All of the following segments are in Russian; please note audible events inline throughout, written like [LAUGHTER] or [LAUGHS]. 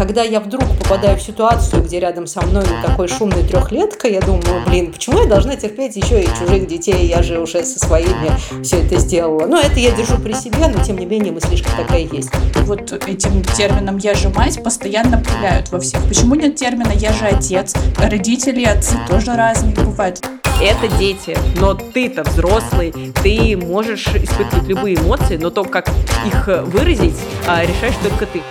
когда я вдруг попадаю в ситуацию, где рядом со мной такой шумный трехлетка, я думаю, блин, почему я должна терпеть еще и чужих детей? Я же уже со своими все это сделала. Но это я держу при себе, но тем не менее мыслишка такая есть. Вот этим термином «я же мать» постоянно пуляют во всех. Почему нет термина «я же отец»? Родители и отцы тоже разные бывают это дети, но ты-то взрослый, ты можешь испытывать любые эмоции, но то, как их выразить, а, решаешь только ты.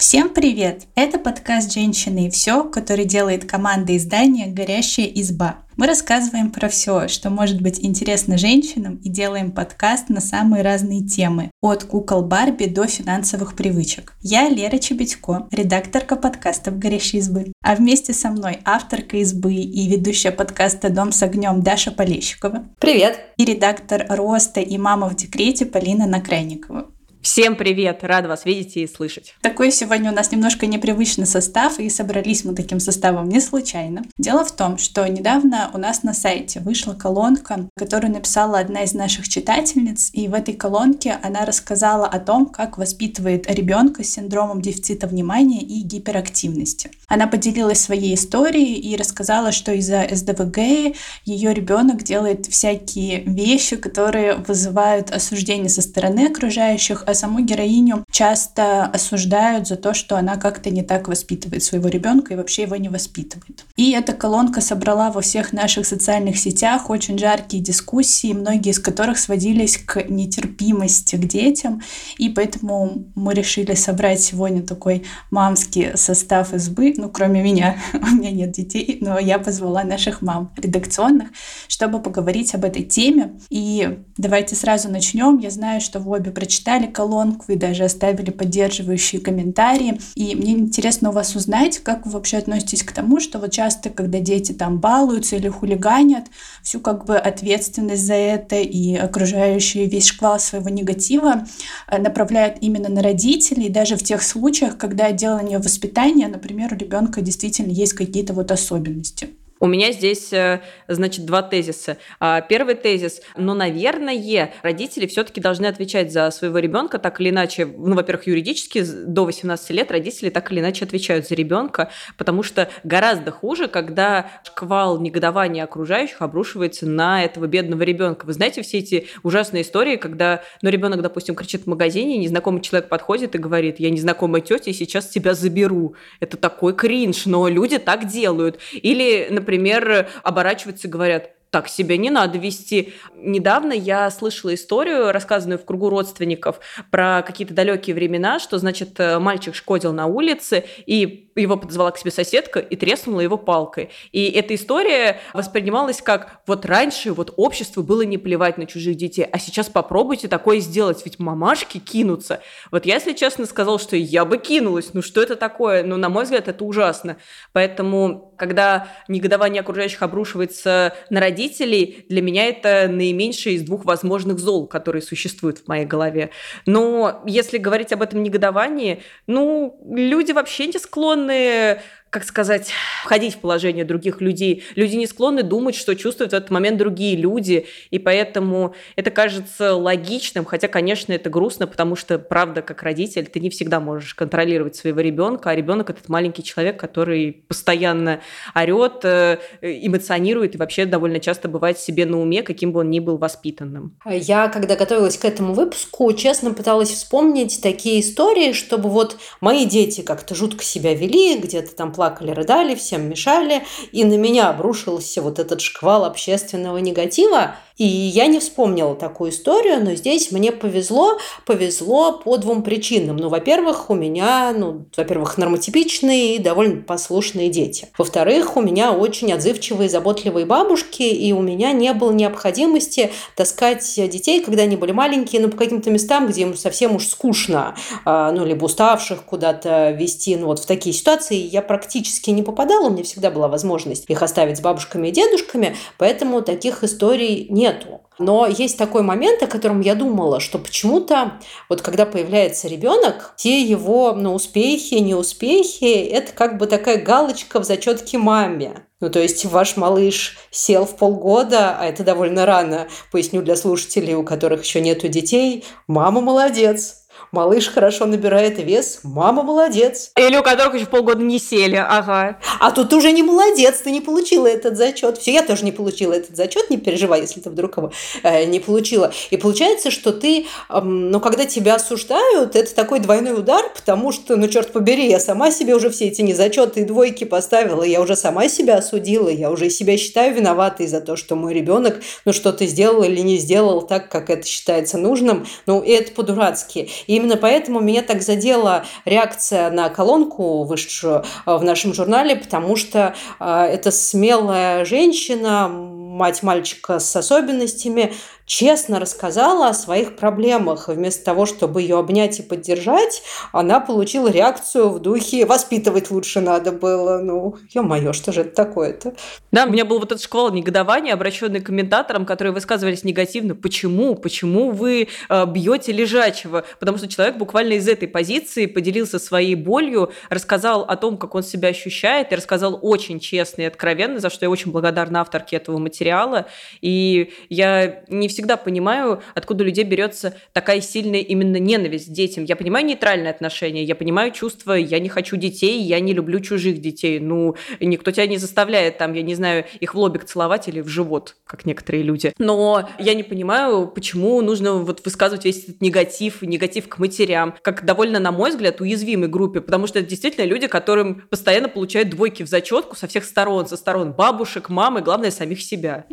Всем привет! Это подкаст «Женщины и все», который делает команда издания «Горящая изба». Мы рассказываем про все, что может быть интересно женщинам и делаем подкаст на самые разные темы, от кукол Барби до финансовых привычек. Я Лера Чебедько, редакторка подкастов «Горящей избы», а вместе со мной авторка избы и ведущая подкаста «Дом с огнем» Даша Полещикова. Привет! И редактор «Роста» и «Мама в декрете» Полина Накрайникова. Всем привет! Рад вас видеть и слышать. Такой сегодня у нас немножко непривычный состав, и собрались мы таким составом не случайно. Дело в том, что недавно у нас на сайте вышла колонка, которую написала одна из наших читательниц, и в этой колонке она рассказала о том, как воспитывает ребенка с синдромом дефицита внимания и гиперактивности. Она поделилась своей историей и рассказала, что из-за СДВГ ее ребенок делает всякие вещи, которые вызывают осуждение со стороны окружающих, а саму героиню часто осуждают за то, что она как-то не так воспитывает своего ребенка и вообще его не воспитывает. И эта колонка собрала во всех наших социальных сетях очень жаркие дискуссии, многие из которых сводились к нетерпимости к детям, и поэтому мы решили собрать сегодня такой мамский состав избы, ну, кроме меня, [LAUGHS] у меня нет детей, но я позвала наших мам редакционных, чтобы поговорить об этой теме. И давайте сразу начнем. Я знаю, что вы обе прочитали колонку и даже оставили поддерживающие комментарии. И мне интересно у вас узнать, как вы вообще относитесь к тому, что вот часто, когда дети там балуются или хулиганят, всю как бы ответственность за это и окружающий весь шквал своего негатива э, направляют именно на родителей, даже в тех случаях, когда дело не в воспитании, а, например, у ребенка действительно есть какие-то вот особенности. У меня здесь, э, значит, два тезиса. А, первый тезис, ну, наверное, родители все-таки должны отвечать за своего ребенка так или иначе. Ну, во-первых, юридически до 18 лет родители так или иначе отвечают за ребенка, потому что гораздо хуже, когда шквал негодования окружающих обрушивается на этого бедного ребенка. Вы знаете все эти ужасные истории, когда, ну, ребенок, допустим, кричит в магазине, незнакомый человек подходит и говорит, я незнакомая тетя, сейчас тебя заберу. Это такой кринж, но люди так делают. Или, например, например, оборачиваются и говорят, так себя не надо вести. Недавно я слышала историю, рассказанную в кругу родственников, про какие-то далекие времена, что, значит, э, мальчик шкодил на улице, и его подозвала к себе соседка и треснула его палкой. И эта история воспринималась как вот раньше вот обществу было не плевать на чужих детей, а сейчас попробуйте такое сделать, ведь мамашки кинутся. Вот я, если честно, сказала, что я бы кинулась, ну что это такое? Ну, на мой взгляд, это ужасно. Поэтому, когда негодование окружающих обрушивается на родителей, родителей для меня это наименьшее из двух возможных зол, которые существуют в моей голове. Но если говорить об этом негодовании, ну, люди вообще не склонны как сказать, входить в положение других людей. Люди не склонны думать, что чувствуют в этот момент другие люди, и поэтому это кажется логичным, хотя, конечно, это грустно, потому что, правда, как родитель, ты не всегда можешь контролировать своего ребенка, а ребенок этот маленький человек, который постоянно орет, э, эмоционирует и вообще довольно часто бывает себе на уме, каким бы он ни был воспитанным. Я, когда готовилась к этому выпуску, честно пыталась вспомнить такие истории, чтобы вот мои дети как-то жутко себя вели, где-то там плакали, рыдали, всем мешали, и на меня обрушился вот этот шквал общественного негатива, и я не вспомнила такую историю, но здесь мне повезло, повезло по двум причинам. Ну, во-первых, у меня, ну, во-первых, нормотипичные и довольно послушные дети. Во-вторых, у меня очень отзывчивые, заботливые бабушки, и у меня не было необходимости таскать детей, когда они были маленькие, ну, по каким-то местам, где им совсем уж скучно, а, ну, либо уставших куда-то вести, ну, вот в такие ситуации я практически не попадала, у меня всегда была возможность их оставить с бабушками и дедушками, поэтому таких историй нет нету. Но есть такой момент, о котором я думала, что почему-то вот когда появляется ребенок, те его ну, успехи, неуспехи, это как бы такая галочка в зачетке маме. Ну, то есть ваш малыш сел в полгода, а это довольно рано, поясню для слушателей, у которых еще нету детей, мама молодец, Малыш хорошо набирает вес, мама молодец. Или у которых еще полгода не сели, ага. А тут ты уже не молодец, ты не получила этот зачет. Все, я тоже не получила этот зачет, не переживай, если ты вдруг его э, не получила. И получается, что ты, э, ну, когда тебя осуждают, это такой двойной удар, потому что, ну, черт побери, я сама себе уже все эти незачеты и двойки поставила, я уже сама себя осудила, я уже себя считаю виноватой за то, что мой ребенок, ну, что-то сделал или не сделал так, как это считается нужным. Ну, и это по-дурацки. И именно поэтому меня так задела реакция на колонку, вышедшую э, в нашем журнале, потому что э, это смелая женщина, мать мальчика с особенностями, честно рассказала о своих проблемах. Вместо того, чтобы ее обнять и поддержать, она получила реакцию в духе «воспитывать лучше надо было». Ну, ё-моё, что же это такое-то? Да, у меня был вот этот шквал негодования, обращенный к комментаторам, которые высказывались негативно. Почему? Почему вы э, бьете лежачего? Потому что человек буквально из этой позиции поделился своей болью, рассказал о том, как он себя ощущает, и рассказал очень честно и откровенно, за что я очень благодарна авторке этого материала. И я не всегда всегда понимаю, откуда у людей берется такая сильная именно ненависть к детям. Я понимаю нейтральное отношение, я понимаю чувство, я не хочу детей, я не люблю чужих детей. Ну, никто тебя не заставляет там, я не знаю, их в лобик целовать или в живот, как некоторые люди. Но я не понимаю, почему нужно вот высказывать весь этот негатив, негатив к матерям, как довольно, на мой взгляд, уязвимой группе, потому что это действительно люди, которым постоянно получают двойки в зачетку со всех сторон, со сторон бабушек, мамы, главное, самих себя.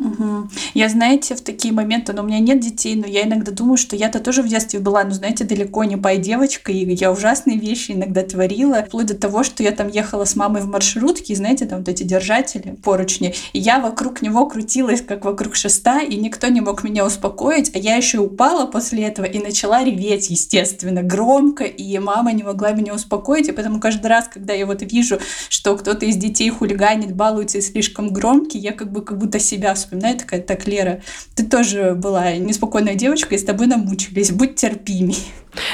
Я, знаете, в такие моменты но у меня нет детей, но я иногда думаю, что я-то тоже в детстве была, ну, знаете, далеко не пой девочка, и я ужасные вещи иногда творила, вплоть до того, что я там ехала с мамой в маршрутке, и, знаете, там вот эти держатели, поручни, и я вокруг него крутилась, как вокруг шеста, и никто не мог меня успокоить, а я еще упала после этого и начала реветь, естественно, громко, и мама не могла меня успокоить, и поэтому каждый раз, когда я вот вижу, что кто-то из детей хулиганит, балуется и слишком громкий, я как бы как будто себя вспоминаю, такая, так, Лера, ты тоже была неспокойная девочка, и с тобой намучились. Будь терпимей.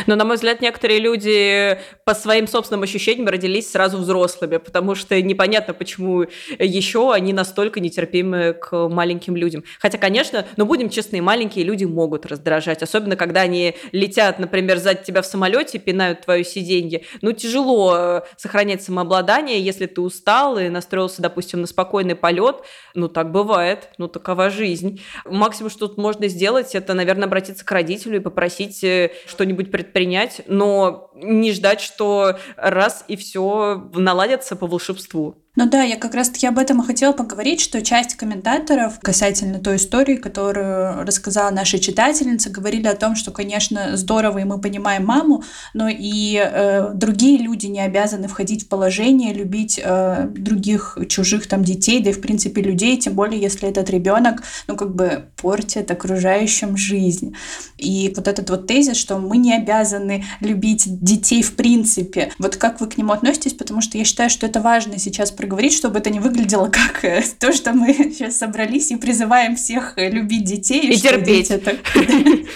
Но, на мой взгляд, некоторые люди по своим собственным ощущениям родились сразу взрослыми, потому что непонятно, почему еще они настолько нетерпимы к маленьким людям. Хотя, конечно, но будем честны, маленькие люди могут раздражать, особенно когда они летят, например, сзади тебя в самолете, пинают твое сиденье. Ну, тяжело э, сохранять самообладание, если ты устал и настроился, допустим, на спокойный полет. Ну, так бывает, ну, такова жизнь. Максимум, что тут можно сделать, это, наверное, обратиться к родителю и попросить э, что-нибудь предпринять, но не ждать, что раз и все наладится по волшебству. Ну да, я как раз-таки об этом и хотела поговорить, что часть комментаторов касательно той истории, которую рассказала наша читательница, говорили о том, что, конечно, здорово, и мы понимаем маму, но и э, другие люди не обязаны входить в положение, любить э, других чужих там детей, да и в принципе людей, тем более если этот ребенок, ну как бы портит окружающим жизнь. И вот этот вот тезис, что мы не обязаны любить детей в принципе. Вот как вы к нему относитесь? Потому что я считаю, что это важно сейчас проговорить, чтобы это не выглядело как э, [LAUGHS] то, что мы [LAUGHS] сейчас собрались и призываем всех э, любить детей. И терпеть. Это... [LAUGHS]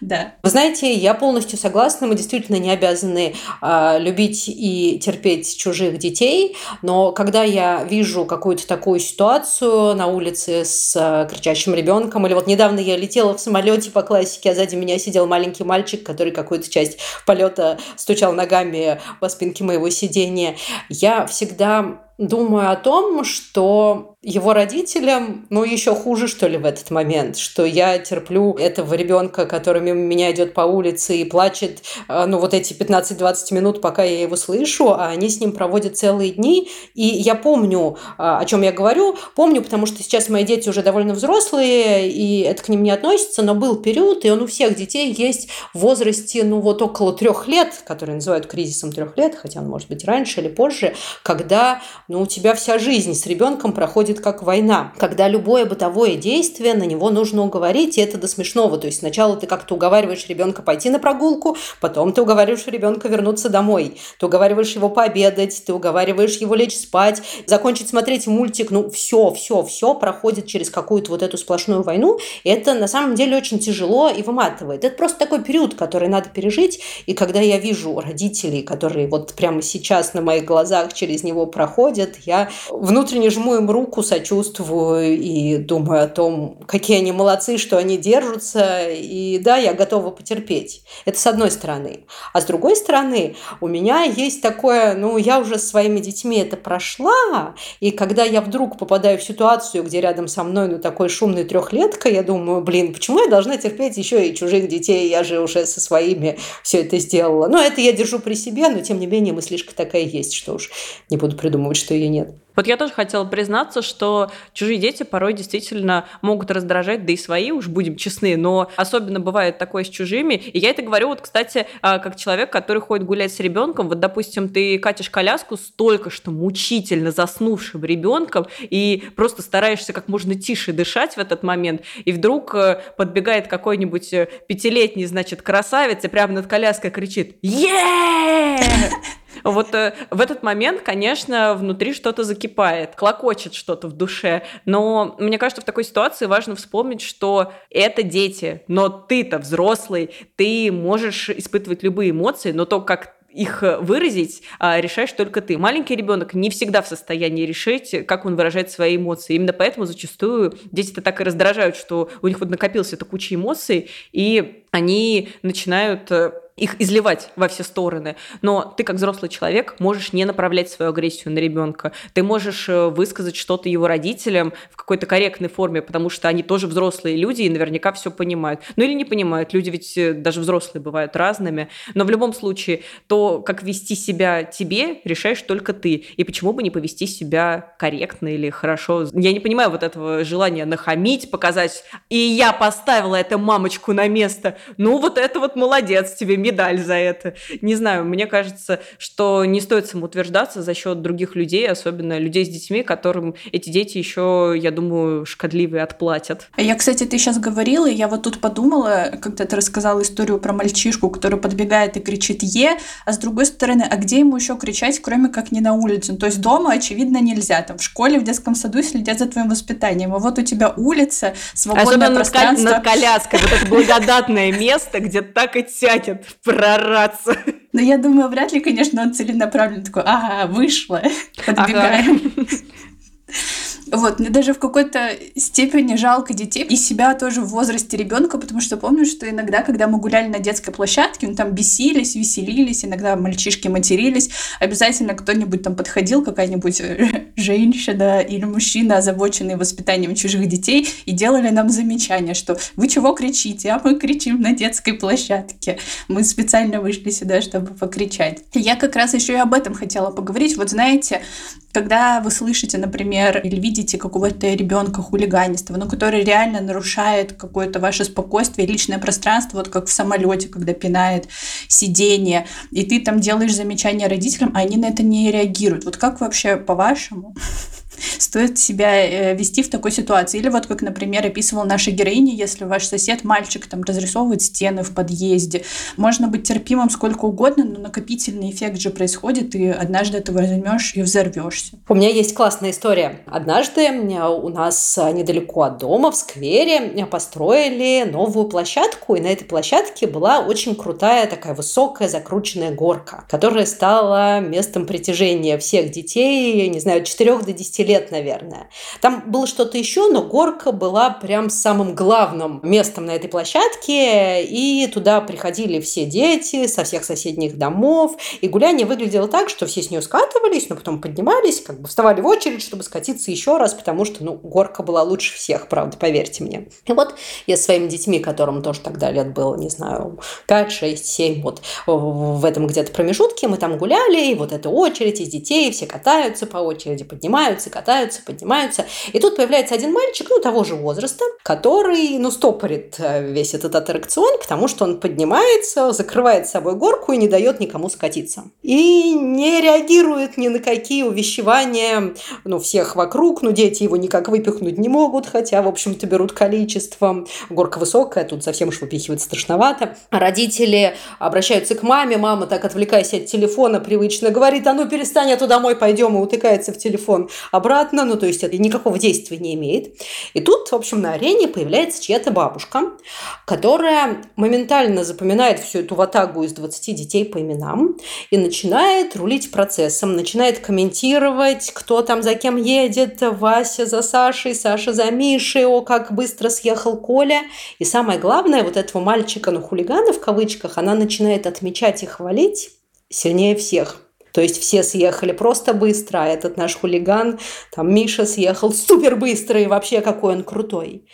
Да. Вы знаете, я полностью согласна, мы действительно не обязаны э, любить и терпеть чужих детей, но когда я вижу какую-то такую ситуацию на улице с э, кричащим ребенком, или вот недавно я летела в самолете по классике, а сзади меня сидел маленький мальчик, который какую-то часть полета стучал ногами по спинке моего сидения, я всегда думаю о том, что его родителям, ну, еще хуже, что ли, в этот момент, что я терплю этого ребенка, который мимо меня идет по улице и плачет, э, ну, вот эти 15-20 минут, пока я его слышу, а они с ним проводят целые дни. И я помню, э, о чем я говорю, помню, потому что сейчас мои дети уже довольно взрослые, и это к ним не относится, но был период, и он у всех детей есть в возрасте, ну, вот около трех лет, который называют кризисом трех лет, хотя он может быть раньше или позже, когда, ну, у тебя вся жизнь с ребенком проходит как война, когда любое бытовое действие, на него нужно уговорить, и это до смешного. То есть сначала ты как-то уговариваешь ребенка пойти на прогулку, потом ты уговариваешь ребенка вернуться домой, ты уговариваешь его пообедать, ты уговариваешь его лечь спать, закончить смотреть мультик, ну все, все, все проходит через какую-то вот эту сплошную войну, и это на самом деле очень тяжело и выматывает. Это просто такой период, который надо пережить, и когда я вижу родителей, которые вот прямо сейчас на моих глазах через него проходят, проходят, я внутренне жму им руку, сочувствую и думаю о том, какие они молодцы, что они держатся. И да, я готова потерпеть. Это с одной стороны. А с другой стороны, у меня есть такое, ну, я уже с своими детьми это прошла, и когда я вдруг попадаю в ситуацию, где рядом со мной, ну, такой шумный трехлетка, я думаю, блин, почему я должна терпеть еще и чужих детей, я же уже со своими все это сделала. Ну, это я держу при себе, но тем не менее мыслишка такая есть, что уж не буду придумывать, что ее нет. Вот я тоже хотела признаться, что чужие дети порой действительно могут раздражать, да и свои, уж будем честны, но особенно бывает такое с чужими. И я это говорю вот, кстати, а, как человек, который ходит гулять с ребенком. Вот, допустим, ты катишь коляску с только что мучительно заснувшим ребенком и просто стараешься как можно тише дышать в этот момент, и вдруг э, подбегает какой-нибудь э, пятилетний, значит, красавец и прямо над коляской кричит «Е!» [LAUGHS] Вот э, в этот момент, конечно, внутри что-то закипает, клокочет что-то в душе. Но мне кажется, в такой ситуации важно вспомнить, что это дети, но ты-то взрослый, ты можешь испытывать любые эмоции, но то, как их выразить, а, решаешь только ты. Маленький ребенок не всегда в состоянии решить, как он выражает свои эмоции. Именно поэтому зачастую дети-то так и раздражают, что у них вот накопилась эта куча эмоций, и они начинают э, их изливать во все стороны. Но ты, как взрослый человек, можешь не направлять свою агрессию на ребенка. Ты можешь э, высказать что-то его родителям в какой-то корректной форме, потому что они тоже взрослые люди и наверняка все понимают. Ну или не понимают. Люди ведь э, даже взрослые бывают разными. Но в любом случае, то, как вести себя тебе, решаешь только ты. И почему бы не повести себя корректно или хорошо? Я не понимаю вот этого желания нахамить, показать, и я поставила эту мамочку на место. Ну вот это вот молодец тебе, медаль за это. Не знаю, мне кажется, что не стоит самоутверждаться за счет других людей, особенно людей с детьми, которым эти дети еще, я думаю, шкодливые отплатят. Я, кстати, ты сейчас говорила, и я вот тут подумала, когда ты рассказала историю про мальчишку, который подбегает и кричит «Е», а с другой стороны, а где ему еще кричать, кроме как не на улице? То есть дома, очевидно, нельзя. Там в школе, в детском саду следят за твоим воспитанием. А вот у тебя улица, свободное Особенно пространство. над, над коляской, вот это благодатное место, где так и тянет прораться. Но я думаю, вряд ли, конечно, он целенаправленно такой, ага, вышло, подбегаем. Ага. Вот, мне даже в какой-то степени жалко детей и себя тоже в возрасте ребенка, потому что помню, что иногда, когда мы гуляли на детской площадке, мы там бесились, веселились, иногда мальчишки матерились, обязательно кто-нибудь там подходил, какая-нибудь э, [LAUGHS] женщина или мужчина, озабоченный воспитанием чужих детей, и делали нам замечание, что вы чего кричите, а мы кричим на детской площадке. Мы специально вышли сюда, чтобы покричать. Я как раз еще и об этом хотела поговорить. Вот знаете, когда вы слышите, например, или видите какого-то ребенка хулиганистого, ну, который реально нарушает какое-то ваше спокойствие, личное пространство, вот как в самолете, когда пинает сиденье, и ты там делаешь замечания родителям, а они на это не реагируют. Вот как вообще по-вашему стоит себя э, вести в такой ситуации. Или вот как, например, описывал наша героиня, если ваш сосед, мальчик, там разрисовывает стены в подъезде. Можно быть терпимым сколько угодно, но накопительный эффект же происходит, и однажды ты возьмешь и взорвешься. У меня есть классная история. Однажды у нас недалеко от дома, в сквере, построили новую площадку, и на этой площадке была очень крутая такая высокая закрученная горка, которая стала местом притяжения всех детей, не знаю, от 4 до 10 лет, наверное. Там было что-то еще, но горка была прям самым главным местом на этой площадке, и туда приходили все дети со всех соседних домов, и гуляние выглядело так, что все с нее скатывались, но потом поднимались, как бы вставали в очередь, чтобы скатиться еще раз, потому что, ну, горка была лучше всех, правда, поверьте мне. И вот я с своими детьми, которым тоже тогда лет было, не знаю, 5, 6, 7, вот в этом где-то промежутке мы там гуляли, и вот эта очередь из детей, все катаются по очереди, поднимаются, катаются, поднимаются. И тут появляется один мальчик, ну, того же возраста, который, ну, стопорит э, весь этот аттракцион, потому что он поднимается, закрывает с собой горку и не дает никому скатиться. И не реагирует ни на какие увещевания, ну, всех вокруг, ну, дети его никак выпихнуть не могут, хотя, в общем-то, берут количеством. Горка высокая, тут совсем уж выпихивать страшновато. Родители обращаются к маме, мама, так отвлекаясь от телефона, привычно говорит, а ну перестань, а то домой пойдем, и утыкается в телефон. А обратно, ну, то есть это никакого действия не имеет. И тут, в общем, на арене появляется чья-то бабушка, которая моментально запоминает всю эту ватагу из 20 детей по именам и начинает рулить процессом, начинает комментировать, кто там за кем едет, Вася за Сашей, Саша за Мишей, о, как быстро съехал Коля. И самое главное, вот этого мальчика, ну, хулигана в кавычках, она начинает отмечать и хвалить сильнее всех. То есть все съехали просто быстро, а этот наш хулиган, там Миша съехал супер быстро, и вообще какой он крутой.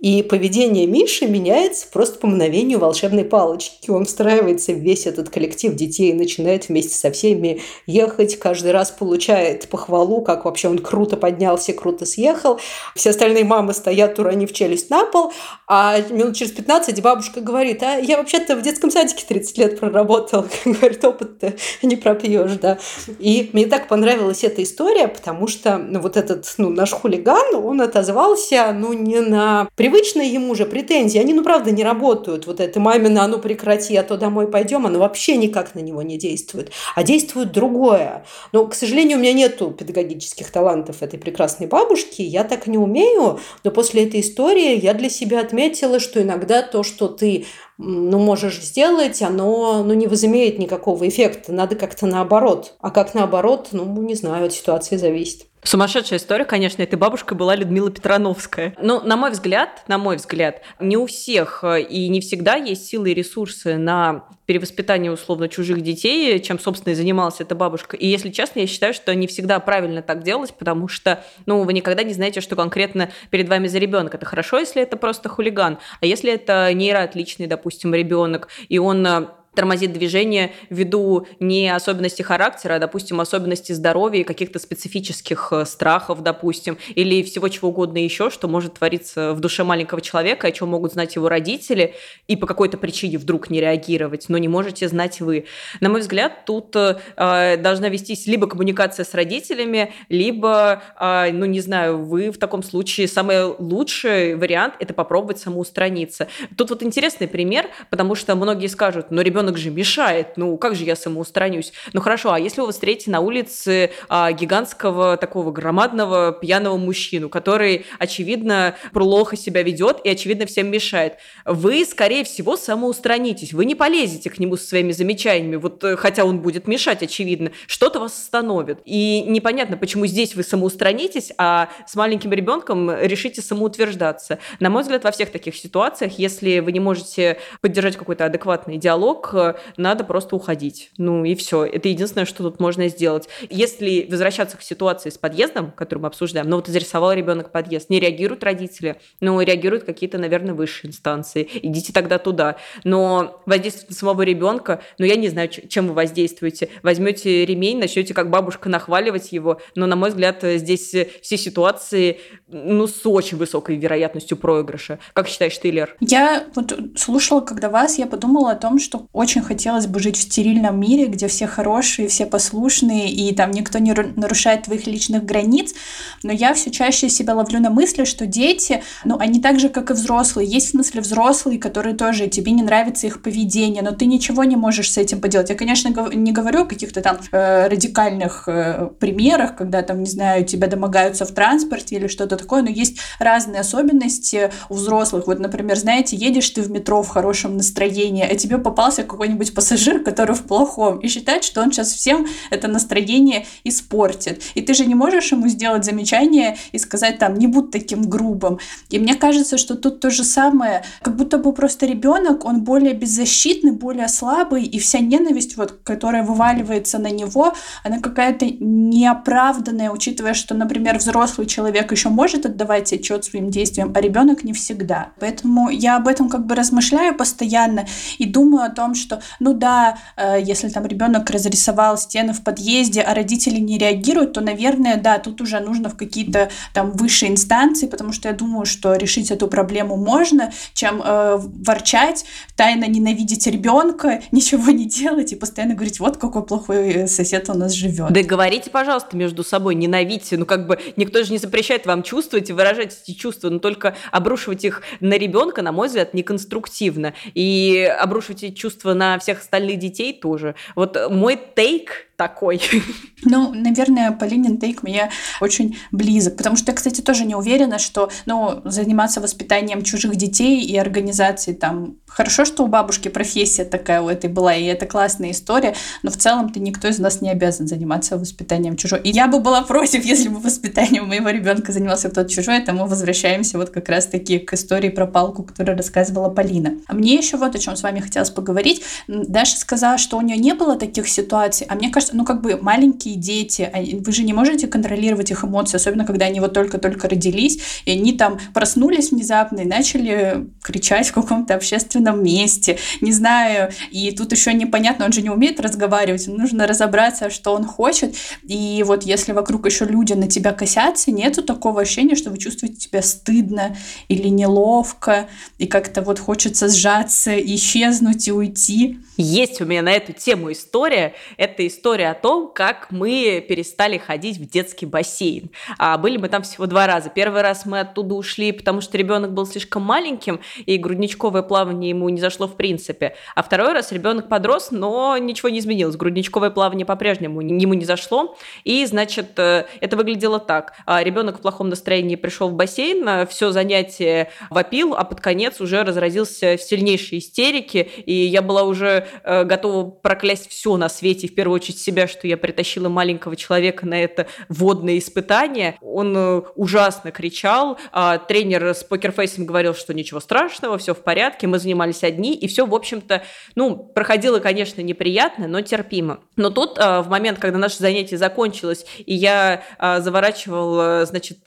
И поведение Миши меняется просто по мгновению волшебной палочки. Он встраивается в весь этот коллектив детей и начинает вместе со всеми ехать. Каждый раз получает похвалу, как вообще он круто поднялся, круто съехал. Все остальные мамы стоят, уронив челюсть на пол. А минут через 15 бабушка говорит, а я вообще-то в детском садике 30 лет проработал. [LAUGHS] Говорит, опыт-то не пропьешь, да. И мне так понравилась эта история, потому что ну, вот этот ну, наш хулиган, он отозвался ну, не на привычные ему же претензии, они, ну, правда, не работают. Вот это мамина, а ну, прекрати, а то домой пойдем, оно вообще никак на него не действует. А действует другое. Но, к сожалению, у меня нету педагогических талантов этой прекрасной бабушки, я так не умею, но после этой истории я для себя отметила, что иногда то, что ты ну, можешь сделать, оно ну, не возымеет никакого эффекта. Надо как-то наоборот. А как наоборот, ну, не знаю, от ситуации зависит. Сумасшедшая история, конечно, этой бабушкой была Людмила Петрановская. Но, на мой взгляд, на мой взгляд, не у всех э, и не всегда есть силы и ресурсы на перевоспитание условно чужих детей, чем, собственно, и занималась эта бабушка. И, если честно, я считаю, что не всегда правильно так делать, потому что, ну, вы никогда не знаете, что конкретно перед вами за ребенок. Это хорошо, если это просто хулиган, а если это нейроотличный, допустим, ребенок, и он э, тормозит движение ввиду не особенностей характера, а, допустим, особенностей здоровья каких-то специфических э, страхов, допустим, или всего чего угодно еще, что может твориться в душе маленького человека, о чем могут знать его родители, и по какой-то причине вдруг не реагировать, но не можете знать вы. На мой взгляд, тут э, должна вестись либо коммуникация с родителями, либо, э, ну, не знаю, вы в таком случае самый лучший вариант – это попробовать самоустраниться. Тут вот интересный пример, потому что многие скажут, но ребенок ребенок же мешает, ну как же я самоустранюсь? Ну хорошо, а если вы встретите на улице а, гигантского такого громадного пьяного мужчину, который, очевидно, плохо себя ведет и, очевидно, всем мешает, вы, скорее всего, самоустранитесь, вы не полезете к нему со своими замечаниями, вот э, хотя он будет мешать, очевидно, что-то вас остановит. И непонятно, почему здесь вы самоустранитесь, а с маленьким ребенком решите самоутверждаться. На мой взгляд, во всех таких ситуациях, если вы не можете поддержать какой-то адекватный диалог, Э, надо просто уходить. Ну и все. Это единственное, что тут можно сделать. Если возвращаться к ситуации с подъездом, которую мы обсуждаем, ну вот зарисовал ребенок подъезд, не реагируют родители, но реагируют какие-то, наверное, высшие инстанции. Идите тогда туда. Но воздействовать на самого ребенка, ну я не знаю, чем вы воздействуете. Возьмете ремень, начнете как бабушка нахваливать его, но, на мой взгляд, здесь все ситуации, ну, с очень высокой вероятностью проигрыша. Как считаешь ты, Лер? Я вот слушала, когда вас, я подумала о том, что очень хотелось бы жить в стерильном мире, где все хорошие, все послушные, и там никто не нарушает твоих личных границ. Но я все чаще себя ловлю на мысли, что дети, ну, они так же, как и взрослые. Есть в смысле взрослые, которые тоже, тебе не нравится их поведение, но ты ничего не можешь с этим поделать. Я, конечно, не говорю о каких-то там э, радикальных э, примерах, когда там, не знаю, тебя домогаются в транспорте или что-то такое, но есть разные особенности у взрослых. Вот, например, знаете, едешь ты в метро в хорошем настроении, а тебе попался какой-нибудь пассажир, который в плохом, и считать, что он сейчас всем это настроение испортит. И ты же не можешь ему сделать замечание и сказать там, не будь таким грубым. И мне кажется, что тут то же самое, как будто бы просто ребенок, он более беззащитный, более слабый, и вся ненависть, вот, которая вываливается на него, она какая-то неоправданная, учитывая, что, например, взрослый человек еще может отдавать отчет своим действиям, а ребенок не всегда. Поэтому я об этом как бы размышляю постоянно и думаю о том, что, ну да, э, если там ребенок разрисовал стены в подъезде, а родители не реагируют, то, наверное, да, тут уже нужно в какие-то там высшие инстанции, потому что я думаю, что решить эту проблему можно, чем э, ворчать, тайно ненавидеть ребенка, [LAUGHS] ничего не делать и постоянно говорить, вот какой плохой сосед у нас живет. Да говорите, пожалуйста, между собой, ненавидьте, ну как бы никто же не запрещает вам чувствовать и выражать эти чувства, но только обрушивать их на ребенка, на мой взгляд, неконструктивно. И обрушивать эти чувства на всех остальных детей тоже. Вот мой тейк такой. Ну, наверное, Полинин тейк мне очень близок, потому что я, кстати, тоже не уверена, что, ну, заниматься воспитанием чужих детей и организацией там... Хорошо, что у бабушки профессия такая у этой была, и это классная история, но в целом-то никто из нас не обязан заниматься воспитанием чужого. И я бы была против, если бы воспитанием моего ребенка занимался тот чужой, это мы возвращаемся вот как раз-таки к истории про палку, которую рассказывала Полина. А мне еще вот о чем с вами хотелось поговорить. Даша сказала, что у нее не было таких ситуаций, а мне кажется, ну как бы маленькие дети, вы же не можете контролировать их эмоции, особенно когда они вот только-только родились, и они там проснулись внезапно и начали кричать в каком-то общественном месте, не знаю, и тут еще непонятно, он же не умеет разговаривать, нужно разобраться, что он хочет, и вот если вокруг еще люди на тебя косятся, нету такого ощущения, что вы чувствуете себя стыдно или неловко, и как-то вот хочется сжаться, исчезнуть и уйти. Есть у меня на эту тему история. Это история о том, как мы перестали ходить в детский бассейн. А были мы там всего два раза. Первый раз мы оттуда ушли, потому что ребенок был слишком маленьким, и грудничковое плавание ему не зашло в принципе. А второй раз ребенок подрос, но ничего не изменилось. Грудничковое плавание по-прежнему ему не зашло. И, значит, э, это выглядело так. А ребенок в плохом настроении пришел в бассейн, э, все занятие вопил, а под конец уже разразился в сильнейшей истерике, и я была уже э, готова проклясть все на свете, в первую очередь себя, что я притащила маленького человека на это водное испытание. Он э, ужасно кричал, а тренер с покерфейсом говорил, что ничего страшного, все в порядке, мы занимались одни, и все, в общем-то, ну, проходило, конечно, неприятно, но терпимо. Но тут, э, в момент, когда наше занятие закончилось, и я э, заворачивал, значит,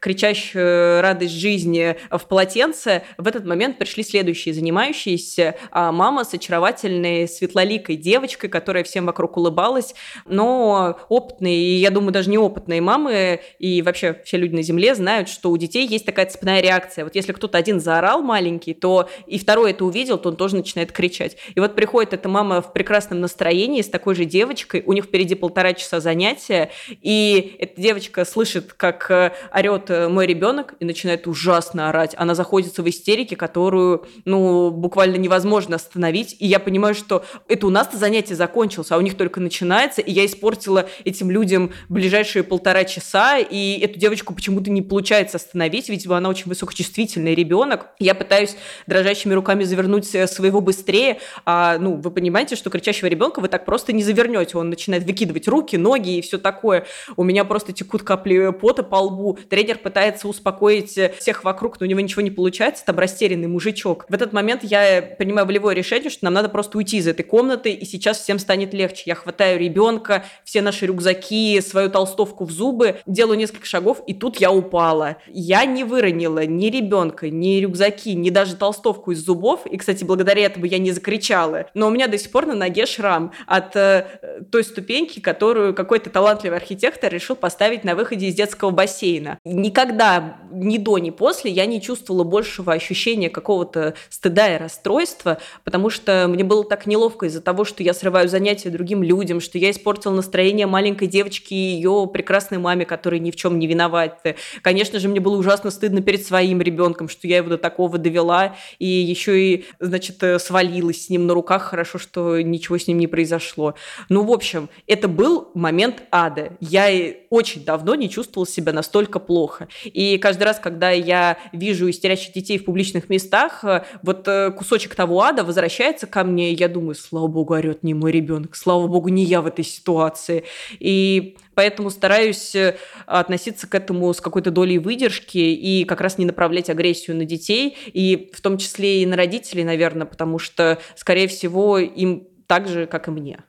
кричащую радость жизни в полотенце, в этот момент пришли следующие занимающиеся, а мама с очаровательной светлоликой девочкой, которая всем вокруг улыбалась, но опытные, и я думаю, даже неопытные мамы и вообще все люди на земле знают, что у детей есть такая цепная реакция. Вот если кто-то один заорал маленький, то и второй это увидел, то он тоже начинает кричать. И вот приходит эта мама в прекрасном настроении с такой же девочкой, у них впереди полтора часа занятия, и эта девочка слышит, как э, орет э, мой ребенок и начинает ужасно орать. Она заходится в истерике, которую, ну, буквально невозможно остановить. И я понимаю, что это у нас-то занятие закончилось, а у них только начинается, и я испортила этим людям ближайшие полтора часа, и эту девочку почему-то не получается остановить, ведь она очень высокочувствительный ребенок. Я пытаюсь дрожащими руками завернуть э, своего быстрее, а, ну, вы понимаете, что кричащего ребенка вы так просто не завернете, он начинает выкидывать руки, ноги и все такое. У меня просто текут капли пота по лбу. Тренер пытается успокоить э, всех вокруг, но у него ничего не получается, там растерянный мужичок. В этот момент я принимаю волевое решение, что нам надо просто уйти из этой комнаты, и сейчас всем станет легче. Я хватаю ребенка, все наши рюкзаки, свою толстовку в зубы, делаю несколько шагов, и тут я упала. Я не выронила ни ребенка, ни рюкзаки, ни даже толстовку из зубов, и, кстати, благодаря этому я не закричала. Но у меня до сих пор на ноге шрам от э, той ступеньки, которую какой-то талантливый архитектор решил поставить на выходе из детского бассейна. Никогда ни до, ни после я не чувствовала большего ощущения какого-то стыда и расстройства, потому что мне было так неловко из-за того, что я срываю занятия другим людям, что я испортила настроение маленькой девочки и ее прекрасной маме, которые ни в чем не виноваты. Конечно же, мне было ужасно стыдно перед своим ребенком, что я его до такого довела, и еще и, значит, э, свалилась с ним на руках. Хорошо, что ничего с ним не произошло. Ну, в общем, это был момент ада. Я очень давно не чувствовала себя настолько плохо. И каждый раз, когда я вижу истерящих детей в публичных местах, э, вот э, кусочек того ада возвращается ко мне, и я думаю, слава богу, орет не мой ребенок, слава богу, не я в этой ситуации. И поэтому стараюсь э, относиться к этому с какой-то долей выдержки и как раз не направлять агрессию на детей, и в том числе и на родителей, наверное, потому что, скорее всего, им так же, как и мне.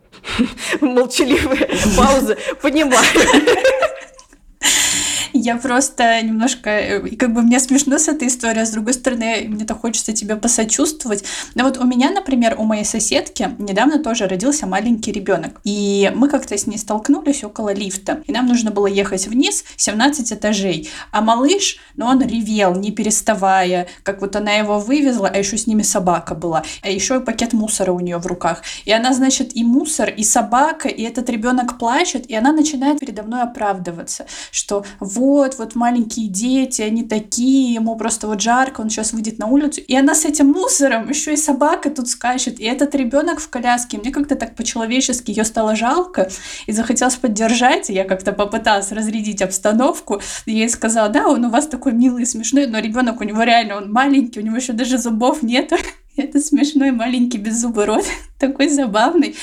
[LAUGHS] Молчаливая пауза. Понимаю. Я просто немножко... Э, как бы мне смешно с этой историей, а с другой стороны, мне так хочется тебе посочувствовать. Но вот у меня, например, у моей соседки недавно тоже родился маленький ребенок. И мы как-то с ней столкнулись около лифта. И нам нужно было ехать вниз 17 этажей. А малыш, ну он ревел, не переставая, как вот она его вывезла, а еще с ними собака была. А еще и пакет мусора у нее в руках. И она, значит, и мусор, и собака, и этот ребенок плачет, и она начинает передо мной оправдываться, что вот вот, вот маленькие дети, они такие, ему просто вот жарко, он сейчас выйдет на улицу. И она с этим мусором, еще и собака тут скачет. И этот ребенок в коляске, мне как-то так по-человечески ее стало жалко, и захотелось поддержать, и я как-то попыталась разрядить обстановку. И я ей сказала, да, он у вас такой милый смешной, но ребенок у него реально, он маленький, у него еще даже зубов нет. [LAUGHS] Это смешной маленький беззубый рот, [LAUGHS] такой забавный.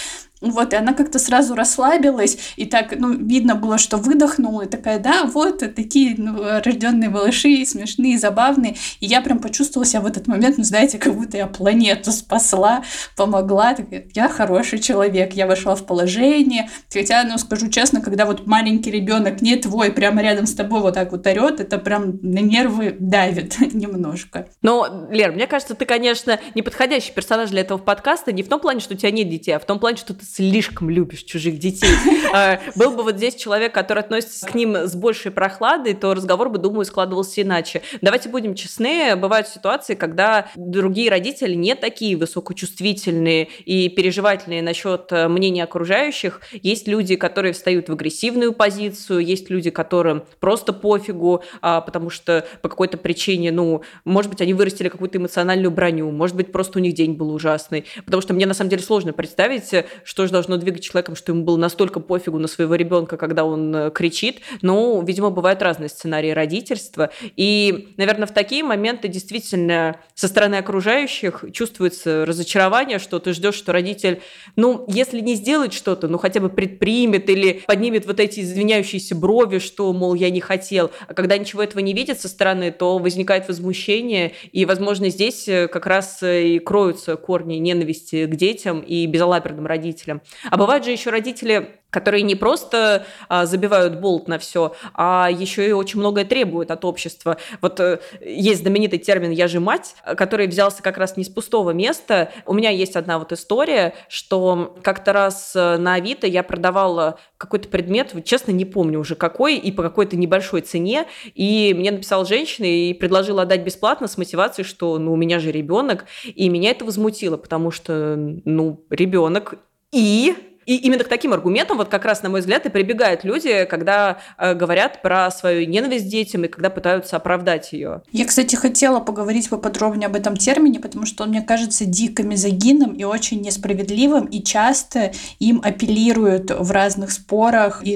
Вот, и она как-то сразу расслабилась, и так, ну, видно было, что выдохнула, и такая, да, вот, такие ну, рожденные малыши, смешные, забавные. И я прям почувствовала себя в этот момент, ну, знаете, как будто я планету спасла, помогла. Такая, я хороший человек, я вошла в положение. Хотя, ну, скажу честно, когда вот маленький ребенок не твой, прямо рядом с тобой вот так вот орет, это прям на нервы давит [LAUGHS] немножко. Но, Лер, мне кажется, ты, конечно, неподходящий персонаж для этого подкаста не в том плане, что у тебя нет детей, а в том плане, что ты слишком любишь чужих детей. [LAUGHS] А, был бы вот здесь человек, который относится к ним с большей прохладой, то разговор бы, думаю, складывался иначе. Давайте будем честны, бывают ситуации, когда другие родители не такие высокочувствительные и переживательные насчет э, мнения окружающих. Есть люди, которые встают в агрессивную позицию, есть люди, которым просто пофигу, а, потому что по какой-то причине, ну, может быть, они вырастили какую-то эмоциональную броню, может быть, просто у них день был ужасный. Потому что мне, на самом деле, сложно представить, что же должно двигать человеком, что ему было настолько пофигу на своего ребенка, когда он э, кричит. Но, видимо, бывают разные сценарии родительства. И, наверное, в такие моменты действительно со стороны окружающих чувствуется разочарование, что ты ждешь, что родитель, ну, если не сделает что-то, ну, хотя бы предпримет или поднимет вот эти извиняющиеся брови, что, мол, я не хотел. А когда ничего этого не видит со стороны, то возникает возмущение, и, возможно, здесь э, как раз э, и кроются корни ненависти к детям и безалаберным родителям родителям. А бывают же еще родители, которые не просто а, забивают болт на все, а еще и очень многое требуют от общества. Вот э, есть знаменитый термин «я же мать», который взялся как раз не с пустого места. У меня есть одна вот история, что как-то раз э, на Авито я продавала какой-то предмет, честно, не помню уже какой, и по какой-то небольшой цене, и мне написала женщина и предложила отдать бесплатно с мотивацией, что ну у меня же ребенок, и меня это возмутило, потому что ну ребенок и и именно к таким аргументам, вот как раз, на мой взгляд, и прибегают люди, когда э, говорят про свою ненависть детям и когда пытаются оправдать ее. Я, кстати, хотела поговорить поподробнее об этом термине, потому что он мне кажется дико мизогинным и очень несправедливым, и часто им апеллируют в разных спорах и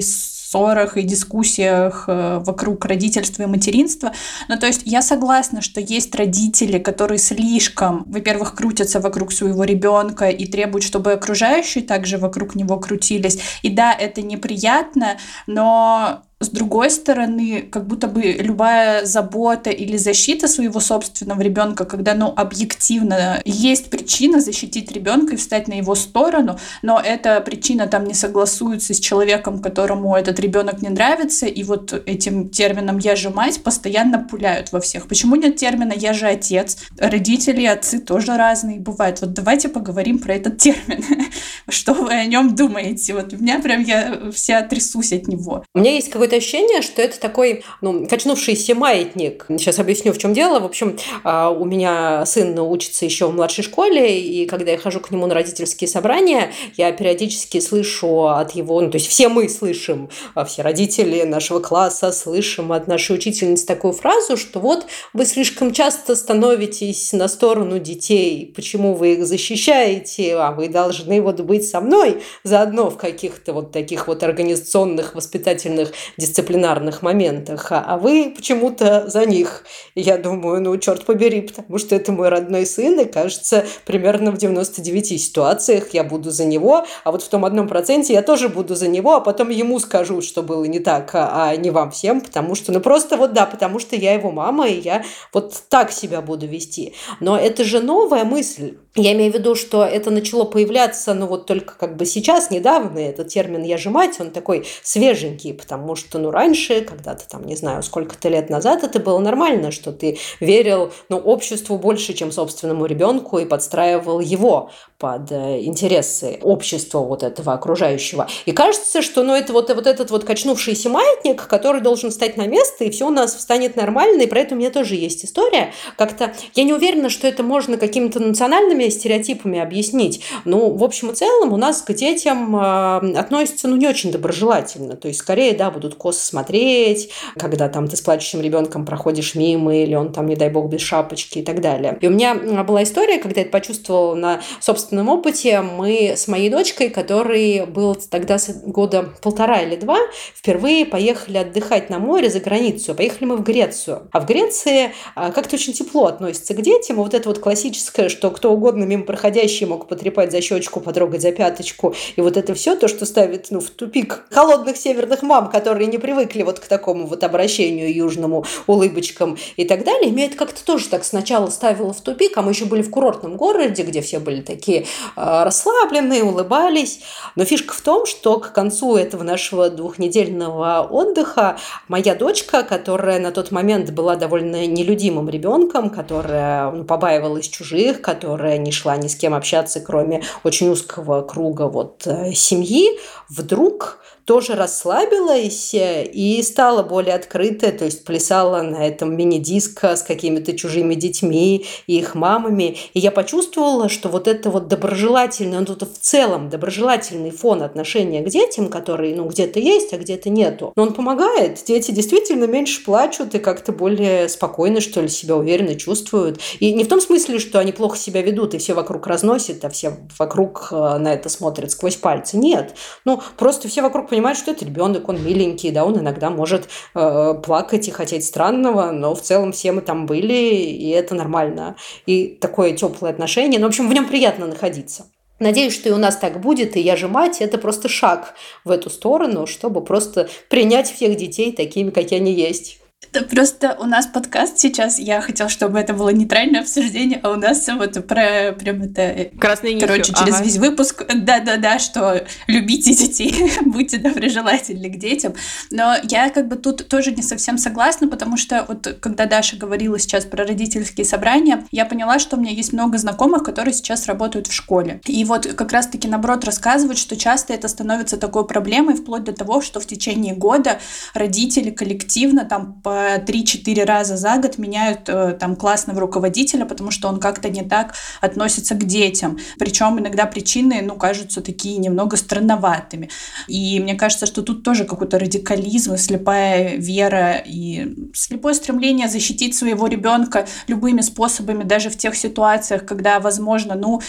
ссорах и дискуссиях э, вокруг родительства и материнства. Ну, то есть я согласна, что есть родители, которые слишком, во-первых, крутятся вокруг своего ребенка и требуют, чтобы окружающие также вокруг него крутились. И да, это неприятно, но с другой стороны, как будто бы любая забота или защита своего собственного ребенка, когда, ну, объективно есть причина защитить ребенка и встать на его сторону, но эта причина там не согласуется с человеком, которому этот ребенок не нравится, и вот этим термином «я же мать» постоянно пуляют во всех. Почему нет термина «я же отец»? Родители отцы тоже разные бывают. Вот давайте поговорим про этот термин. [LAUGHS] Что вы о нем думаете? Вот у меня прям я вся трясусь от него. У меня есть какой какое-то ощущение, что это такой, ну, качнувшийся маятник. Сейчас объясню, в чем дело. В общем, а, у меня сын учится еще в младшей школе, и когда я хожу к нему на родительские собрания, я периодически слышу от его, ну, то есть все мы слышим, а, все родители нашего класса слышим от нашей учительницы такую фразу, что вот вы слишком часто становитесь на сторону детей, почему вы их защищаете, а вы должны вот быть со мной заодно в каких-то вот таких вот организационных, воспитательных дисциплинарных моментах, а, а вы почему-то за них. И я думаю, ну, черт побери, потому что это мой родной сын, и кажется, примерно в 99 ситуациях я буду за него, а вот в том одном проценте я тоже буду за него, а потом ему скажу, что было не так, а, а не вам всем, потому что, ну, просто вот да, потому что я его мама, и я вот так себя буду вести. Но это же новая мысль. Я имею в виду, что это начало появляться, ну, вот только как бы сейчас, недавно, этот термин «я же мать», он такой свеженький, потому что, ну, раньше, когда-то там, не знаю, сколько-то лет назад, это было нормально, что ты верил, ну, обществу больше, чем собственному ребенку и подстраивал его под э, интересы общества вот этого окружающего. И кажется, что, ну, это вот, вот этот вот качнувшийся маятник, который должен встать на место, и все у нас встанет нормально, и про это у меня тоже есть история. Как-то я не уверена, что это можно какими-то национальными нормальными стереотипами объяснить. Ну, в общем и целом, у нас к детям э, относятся, ну, не очень доброжелательно. То есть, скорее, да, будут косо смотреть, когда там ты с плачущим ребенком проходишь мимо, или он там, не дай бог, без шапочки и так далее. И у меня была история, когда я это почувствовала на собственном опыте. Мы с моей дочкой, который был тогда года полтора или два, впервые поехали отдыхать на море за границу. Поехали мы в Грецию. А в Греции а, как-то очень тепло относятся к детям. Вот это вот классическое, что кто угодно мимо проходящий мог потрепать за щечку, потрогать за пяточку. И вот это все то, что ставит ну, в тупик холодных северных мам, которые не привыкли вот к такому вот обращению южному, улыбочкам и так далее. Меня это как-то тоже так сначала ставило в тупик, а мы еще были в курортном городе, где все были такие э, расслабленные, улыбались. Но фишка в том, что к концу этого нашего двухнедельного отдыха моя дочка, которая на тот момент была довольно нелюдимым ребенком, которая ну, побаивалась чужих, которая не шла ни с кем общаться, кроме очень узкого круга вот э, семьи, вдруг тоже расслабилась и стала более открытая, то есть плясала на этом мини-диско с какими-то чужими детьми и их мамами. И я почувствовала, что вот это вот доброжелательный, он тут в целом доброжелательный фон отношения к детям, который, ну, где-то есть, а где-то нету. Но он помогает. Дети действительно меньше плачут и как-то более спокойно, что ли, себя уверенно чувствуют. И не в том смысле, что они плохо себя ведут и все вокруг разносят, а все вокруг э, на это смотрят сквозь пальцы. Нет. Ну, просто все вокруг понимают, понимает, что это ребенок, он миленький, да, он иногда может э, плакать и хотеть странного, но в целом все мы там были, и это нормально. И такое теплое отношение, ну, в общем, в нем приятно находиться. Надеюсь, что и у нас так будет, и я же мать, это просто шаг в эту сторону, чтобы просто принять всех детей такими, какие они есть. Это просто у нас подкаст сейчас. Я хотела, чтобы это было нейтральное обсуждение, а у нас вот про прям это... Э, Красный нитью. Короче, через ага. весь выпуск, да-да-да, что любите детей, [LAUGHS] будьте доброжелательны к детям. Но я как бы тут тоже не совсем согласна, потому что вот когда Даша говорила сейчас про родительские собрания, я поняла, что у меня есть много знакомых, которые сейчас работают в школе. И вот как раз-таки наоборот рассказывают, что часто это становится такой проблемой, вплоть до того, что в течение года родители коллективно там по 3-4 раза за год меняют э, там классного руководителя, потому что он как-то не так относится к детям. Причем иногда причины, ну, кажутся такие немного странноватыми. И мне кажется, что тут тоже какой-то радикализм, слепая вера и слепое стремление защитить своего ребенка любыми способами, даже в тех ситуациях, когда, возможно, ну,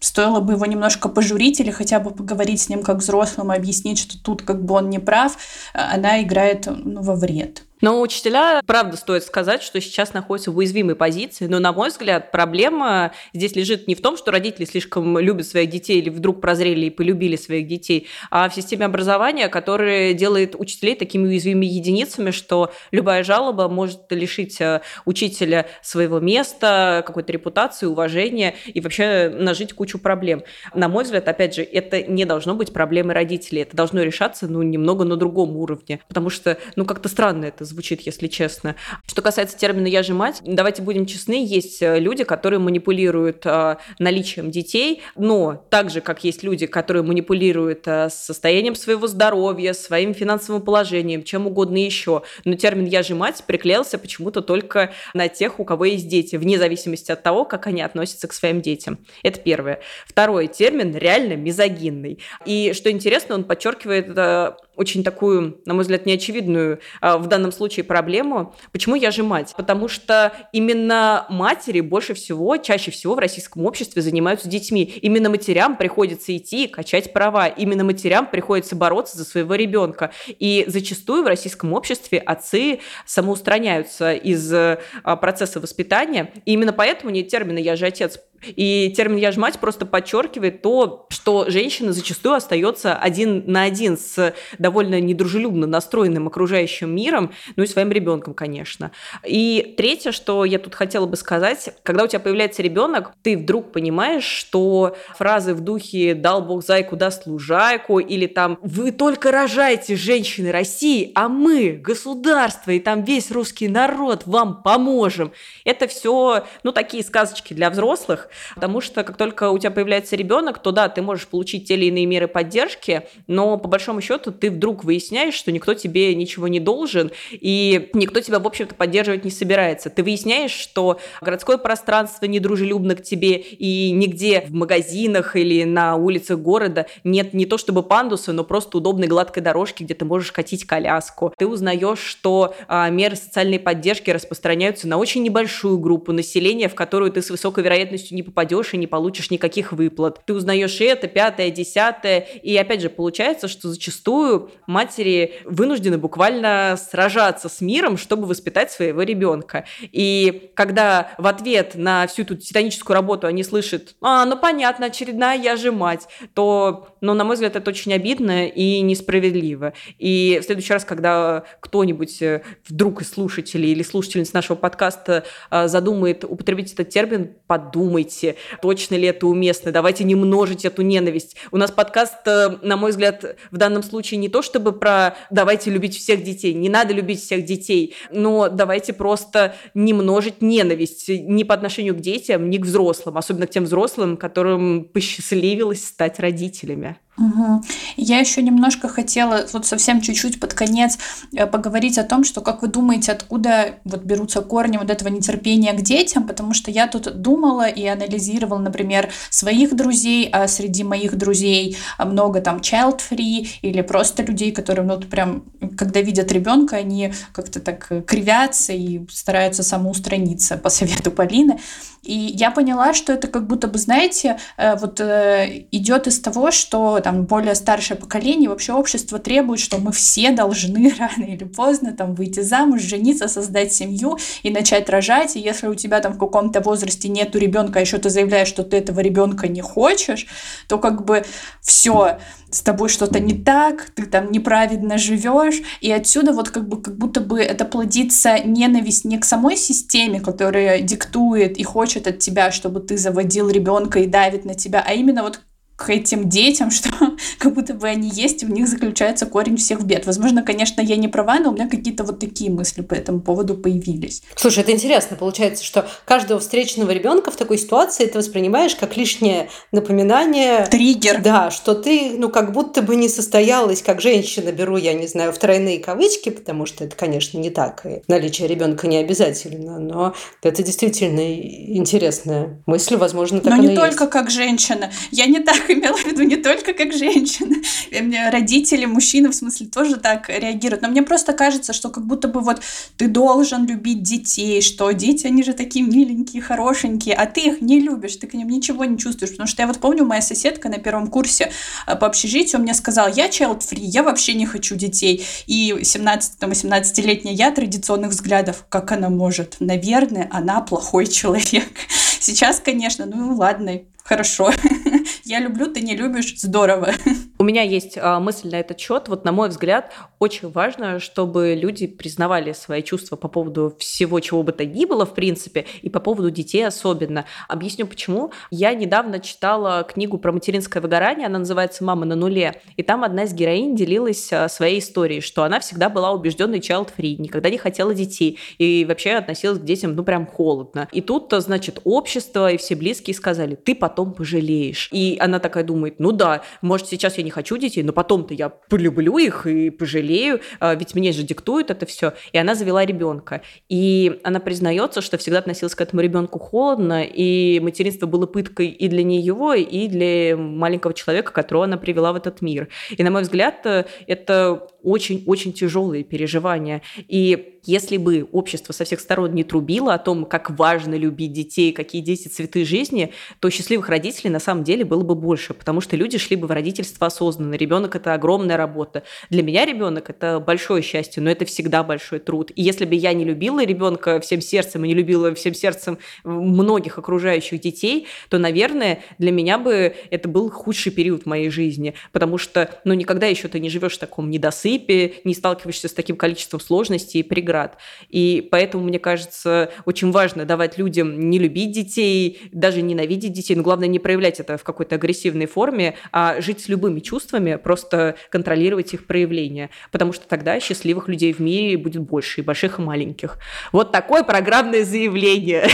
стоило бы его немножко пожурить или хотя бы поговорить с ним как взрослым объяснить, что тут как бы он не прав, э, она играет ну, во вред. Но учителя, правда, стоит сказать, что сейчас находятся в уязвимой позиции. Но, на мой взгляд, проблема здесь лежит не в том, что родители слишком любят своих детей или вдруг прозрели и полюбили своих детей, а в системе образования, которая делает учителей такими уязвимыми единицами, что любая жалоба может лишить э, учителя своего места, какой-то репутации, уважения и вообще нажить кучу проблем. На мой взгляд, опять же, это не должно быть проблемой родителей. Это должно решаться, ну, немного на другом уровне. Потому что, ну, как-то странно это звучит, если честно. Что касается термина «я же мать», давайте будем честны, есть э, люди, которые манипулируют э, наличием детей, но так же, как есть люди, которые манипулируют э, состоянием своего здоровья, своим финансовым положением, чем угодно еще. Но термин «я же мать» приклеился почему-то только на тех, у кого есть дети, вне зависимости от того, как они относятся к своим детям. Это первое. Второй термин реально мизогинный. И что интересно, он подчеркивает очень такую, на мой взгляд, неочевидную а, в данном случае проблему. Почему я же мать? Потому что именно матери больше всего, чаще всего в российском обществе занимаются детьми. Именно матерям приходится идти и качать права. Именно матерям приходится бороться за своего ребенка. И зачастую в российском обществе отцы самоустраняются из а, процесса воспитания. И именно поэтому нет термина «я же отец», и термин «я ж мать» просто подчеркивает то, что женщина зачастую остается один на один с довольно недружелюбно настроенным окружающим миром, ну и своим ребенком, конечно. И третье, что я тут хотела бы сказать, когда у тебя появляется ребенок, ты вдруг понимаешь, что фразы в духе «дал Бог зайку, даст лужайку» или там «вы только рожаете женщины России, а мы, государство и там весь русский народ вам поможем», это все, ну, такие сказочки для взрослых. Потому что как только у тебя появляется ребенок, то да, ты можешь получить те или иные меры поддержки, но по большому счету ты вдруг выясняешь, что никто тебе ничего не должен, и никто тебя, в общем-то, поддерживать не собирается. Ты выясняешь, что городское пространство недружелюбно к тебе, и нигде в магазинах или на улицах города нет не то чтобы пандуса, но просто удобной гладкой дорожки, где ты можешь катить коляску. Ты узнаешь, что а, меры социальной поддержки распространяются на очень небольшую группу населения, в которую ты с высокой вероятностью не попадешь и не получишь никаких выплат. Ты узнаешь это, пятое, десятое, и опять же получается, что зачастую матери вынуждены буквально сражаться с миром, чтобы воспитать своего ребенка. И когда в ответ на всю эту титаническую работу они слышат, а, ну понятно, очередная я же мать, то, ну, на мой взгляд, это очень обидно и несправедливо. И в следующий раз, когда кто-нибудь э, вдруг из слушателей или слушательниц нашего подкаста э, задумает употребить этот термин, подумайте, точно ли это уместно, давайте не множить эту ненависть. У нас подкаст, э, на мой взгляд, в данном случае не то чтобы про давайте любить всех детей, не надо любить всех детей, но давайте просто не множить ненависть ни по отношению к детям, ни к взрослым, особенно к тем взрослым, которым посчастливилось стать родителями. Угу. Я еще немножко хотела, вот совсем чуть-чуть под конец, э, поговорить о том, что, как вы думаете, откуда вот берутся корни вот этого нетерпения к детям, потому что я тут думала и анализировала, например, своих друзей, а среди моих друзей а, много там child-free или просто людей, которые, ну, вот прям, когда видят ребенка, они как-то так кривятся и стараются самоустраниться по совету Полины. И я поняла, что это как будто бы, знаете, э, вот э, идет из того, что там более старшее поколение, вообще общество требует, что мы все должны [LAUGHS] рано или поздно там выйти замуж, жениться, создать семью и начать рожать. И если у тебя там в каком-то возрасте нету ребенка, а еще ты заявляешь, что ты этого ребенка не хочешь, то как бы все, с тобой что-то не так, ты там неправедно живешь, и отсюда вот как бы как будто бы это плодится ненависть не к самой системе, которая диктует и хочет от тебя, чтобы ты заводил ребенка и давит на тебя, а именно вот к этим детям, [LAUGHS] что как будто бы они есть, и в них заключается корень всех бед. Возможно, конечно, я не права, но у меня какие-то вот такие мысли по этому поводу появились. Слушай, это интересно. Получается, что каждого встреченного ребенка в такой ситуации ты воспринимаешь как лишнее напоминание. Триггер. Да, что ты, ну, как будто бы не состоялась, как женщина, беру, я не знаю, в тройные кавычки, потому что это, конечно, не так. И наличие ребенка не обязательно, но это действительно интересная мысль, возможно, так Но не только есть. как женщина. Я не так имела в виду не только как женщина. И мне родители, мужчины, в смысле, тоже так реагируют. Но мне просто кажется, что как будто бы вот ты должен любить детей, что дети, они же такие миленькие, хорошенькие, а ты их не любишь, ты к ним ничего не чувствуешь. Потому что я вот помню, моя соседка на первом курсе э, по общежитию мне сказала, я child-free, я вообще не хочу детей. И 17-18-летняя я традиционных взглядов, как она может? Наверное, она плохой человек. [LAUGHS] Сейчас, конечно, ну ладно, хорошо. [LAUGHS] Я люблю, ты не любишь, здорово. [LAUGHS] У меня есть а, мысль на этот счет. Вот, на мой взгляд, очень важно, чтобы люди признавали свои чувства по поводу всего, чего бы то ни было, в принципе, и по поводу детей особенно. Объясню почему. Я недавно читала книгу про материнское выгорание, она называется «Мама на нуле», и там одна из героинь делилась а, своей историей, что она всегда была убежденной child-free, никогда не хотела детей, и вообще относилась к детям, ну, прям холодно. И тут, значит, общество и все близкие сказали, ты потом пожалеешь. И она такая думает, ну да, может, сейчас я не хочу детей, но потом-то я полюблю их и пожалею, а, ведь мне же диктуют это все. И она завела ребенка. И она признается, что всегда относилась к этому ребенку холодно, и материнство было пыткой и для нее, и для маленького человека, которого она привела в этот мир. И, на мой взгляд, это очень-очень тяжелые переживания. И если бы общество со всех сторон не трубило о том, как важно любить детей, какие дети цветы жизни, то счастливых родителей на самом деле было бы больше, потому что люди шли бы в родительство осознанно. Ребенок это огромная работа. Для меня ребенок это большое счастье, но это всегда большой труд. И если бы я не любила ребенка всем сердцем и не любила всем сердцем многих окружающих детей, то, наверное, для меня бы это был худший период в моей жизни, потому что, ну, никогда еще ты не живешь в таком недосыпе, не сталкиваешься с таким количеством сложностей и преград. И поэтому, мне кажется, очень важно давать людям не любить детей, даже ненавидеть детей, но главное не проявлять это в какой-то агрессивной форме, а жить с любыми чувствами, просто контролировать их проявление. Потому что тогда счастливых людей в мире будет больше, и больших, и маленьких. Вот такое программное заявление.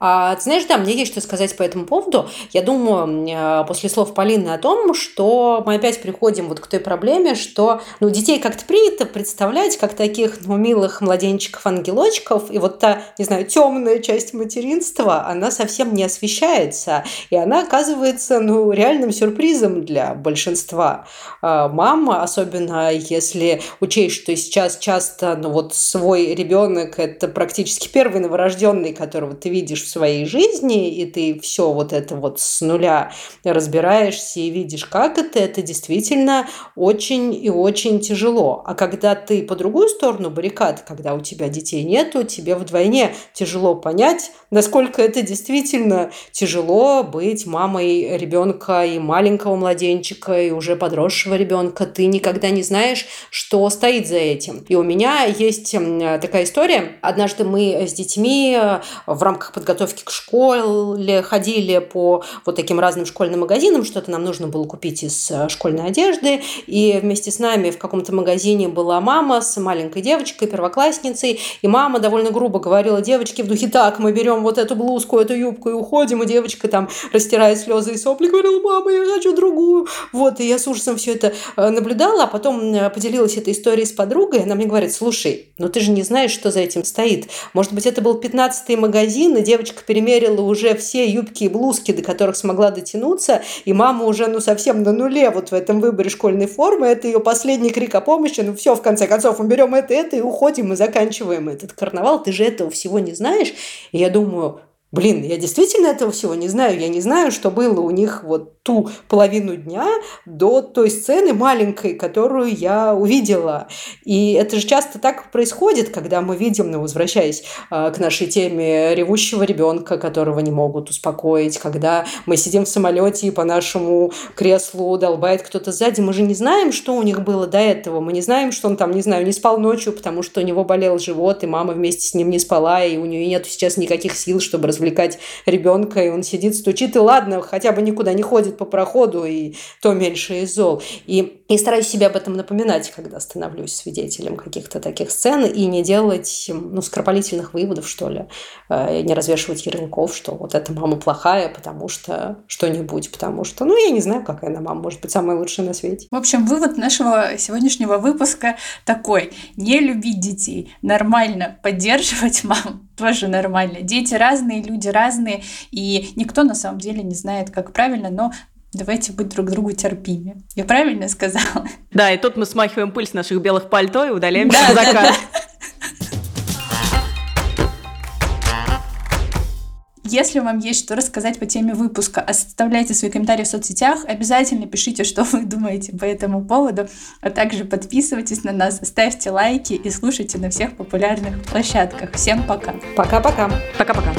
А, ты знаешь, да, мне есть что сказать по этому поводу. Я думаю, э, после слов Полины о том, что мы опять приходим вот к той проблеме, что ну, детей как-то принято представлять как таких ну, милых младенчиков-ангелочков, и вот та, не знаю, темная часть материнства, она совсем не освещается, и она оказывается ну, реальным сюрпризом для большинства а, мам, особенно если учесть, что сейчас часто ну, вот свой ребенок это практически первый новорожденный, которого ты видишь в своей жизни, и ты все вот это вот с нуля разбираешься и видишь, как это, это действительно очень и очень тяжело. А когда ты по другую сторону баррикад, когда у тебя детей нету, тебе вдвойне тяжело понять, насколько это действительно тяжело быть мамой ребенка и маленького младенчика, и уже подросшего ребенка. Ты никогда не знаешь, что стоит за этим. И у меня есть такая история. Однажды мы с детьми э, в рамках подготовки к школе ходили по вот таким разным школьным магазинам, что-то нам нужно было купить из э, школьной одежды, и вместе с нами в каком-то магазине была мама с маленькой девочкой, первоклассницей, и мама довольно грубо говорила девочке в духе, так, мы берем вот эту блузку, эту юбку и уходим, и девочка там, растирая слезы и сопли, говорила, мама, я хочу другую. Вот, и я с ужасом все это э, наблюдала, а потом поделилась этой историей с подругой, она мне говорит, слушай, ну ты же не знаешь, что за этим стоит. Может быть, это был 15-й магазин, и девочка перемерила уже все юбки и блузки, до которых смогла дотянуться, и мама уже ну совсем на нуле вот в этом выборе школьной формы. Это ее последний крик о помощи. Ну все, в конце концов, мы берем это, это и уходим, и заканчиваем этот карнавал. Ты же этого всего не знаешь. И я думаю, Блин, я действительно этого всего не знаю. Я не знаю, что было у них вот ту половину дня до той сцены маленькой, которую я увидела. И это же часто так происходит, когда мы видим, ну, возвращаясь э, к нашей теме ревущего ребенка, которого не могут успокоить, когда мы сидим в самолете и по нашему креслу долбает кто-то сзади, мы же не знаем, что у них было до этого. Мы не знаем, что он там, не знаю, не спал ночью, потому что у него болел живот, и мама вместе с ним не спала, и у нее нет сейчас никаких сил, чтобы развлекать ребенка, и он сидит, стучит, и ладно, хотя бы никуда не ходит по проходу, и то меньше из зол. И, и стараюсь себе об этом напоминать, когда становлюсь свидетелем каких-то таких сцен, и не делать, ну, скоропалительных выводов, что ли, э, не развешивать ярлыков, что вот эта мама плохая, потому что что-нибудь, потому что, ну, я не знаю, какая она мама, может быть, самая лучшая на свете. В общем, вывод нашего сегодняшнего выпуска такой. Не любить детей, нормально поддерживать мам, тоже нормально. Дети разные, люди разные, и никто на самом деле не знает, как правильно, но Давайте быть друг другу терпимее. Я правильно сказала? Да, и тут мы смахиваем пыль с наших белых пальто и удаляемся да, в. Да, да. Если вам есть что рассказать по теме выпуска, оставляйте свои комментарии в соцсетях, обязательно пишите, что вы думаете по этому поводу, а также подписывайтесь на нас, ставьте лайки и слушайте на всех популярных площадках. Всем пока! Пока-пока! Пока-пока!